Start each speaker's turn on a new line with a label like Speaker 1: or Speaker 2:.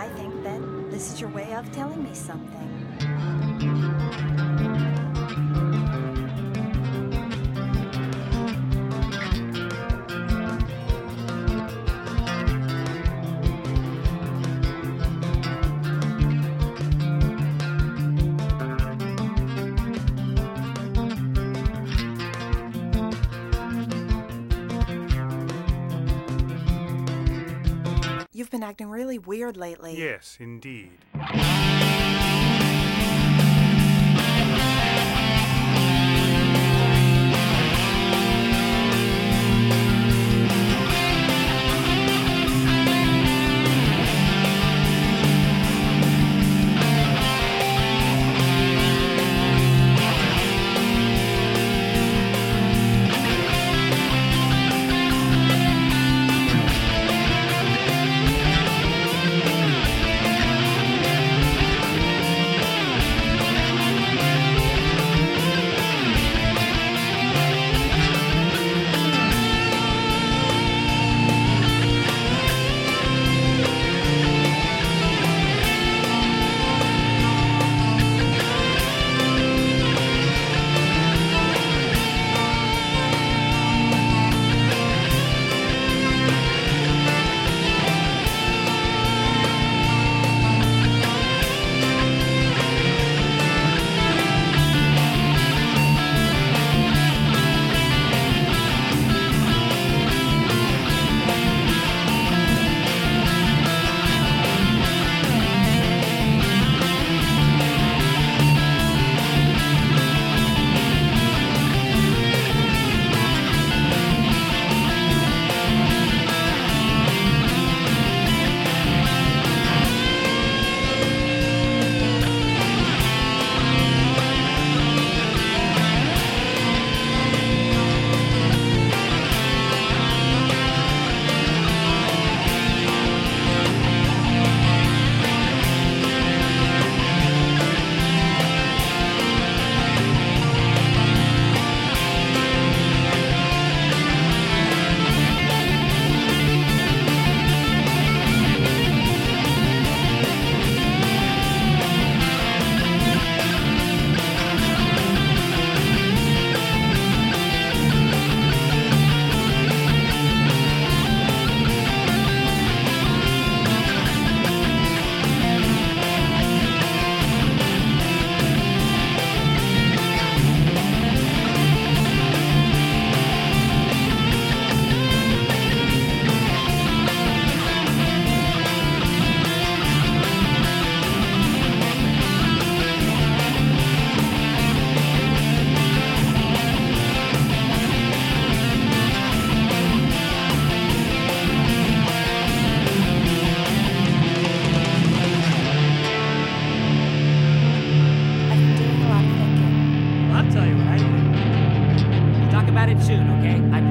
Speaker 1: I think that this is your way of telling me something. You've been acting really weird lately.
Speaker 2: Yes, indeed. attitude, okay? I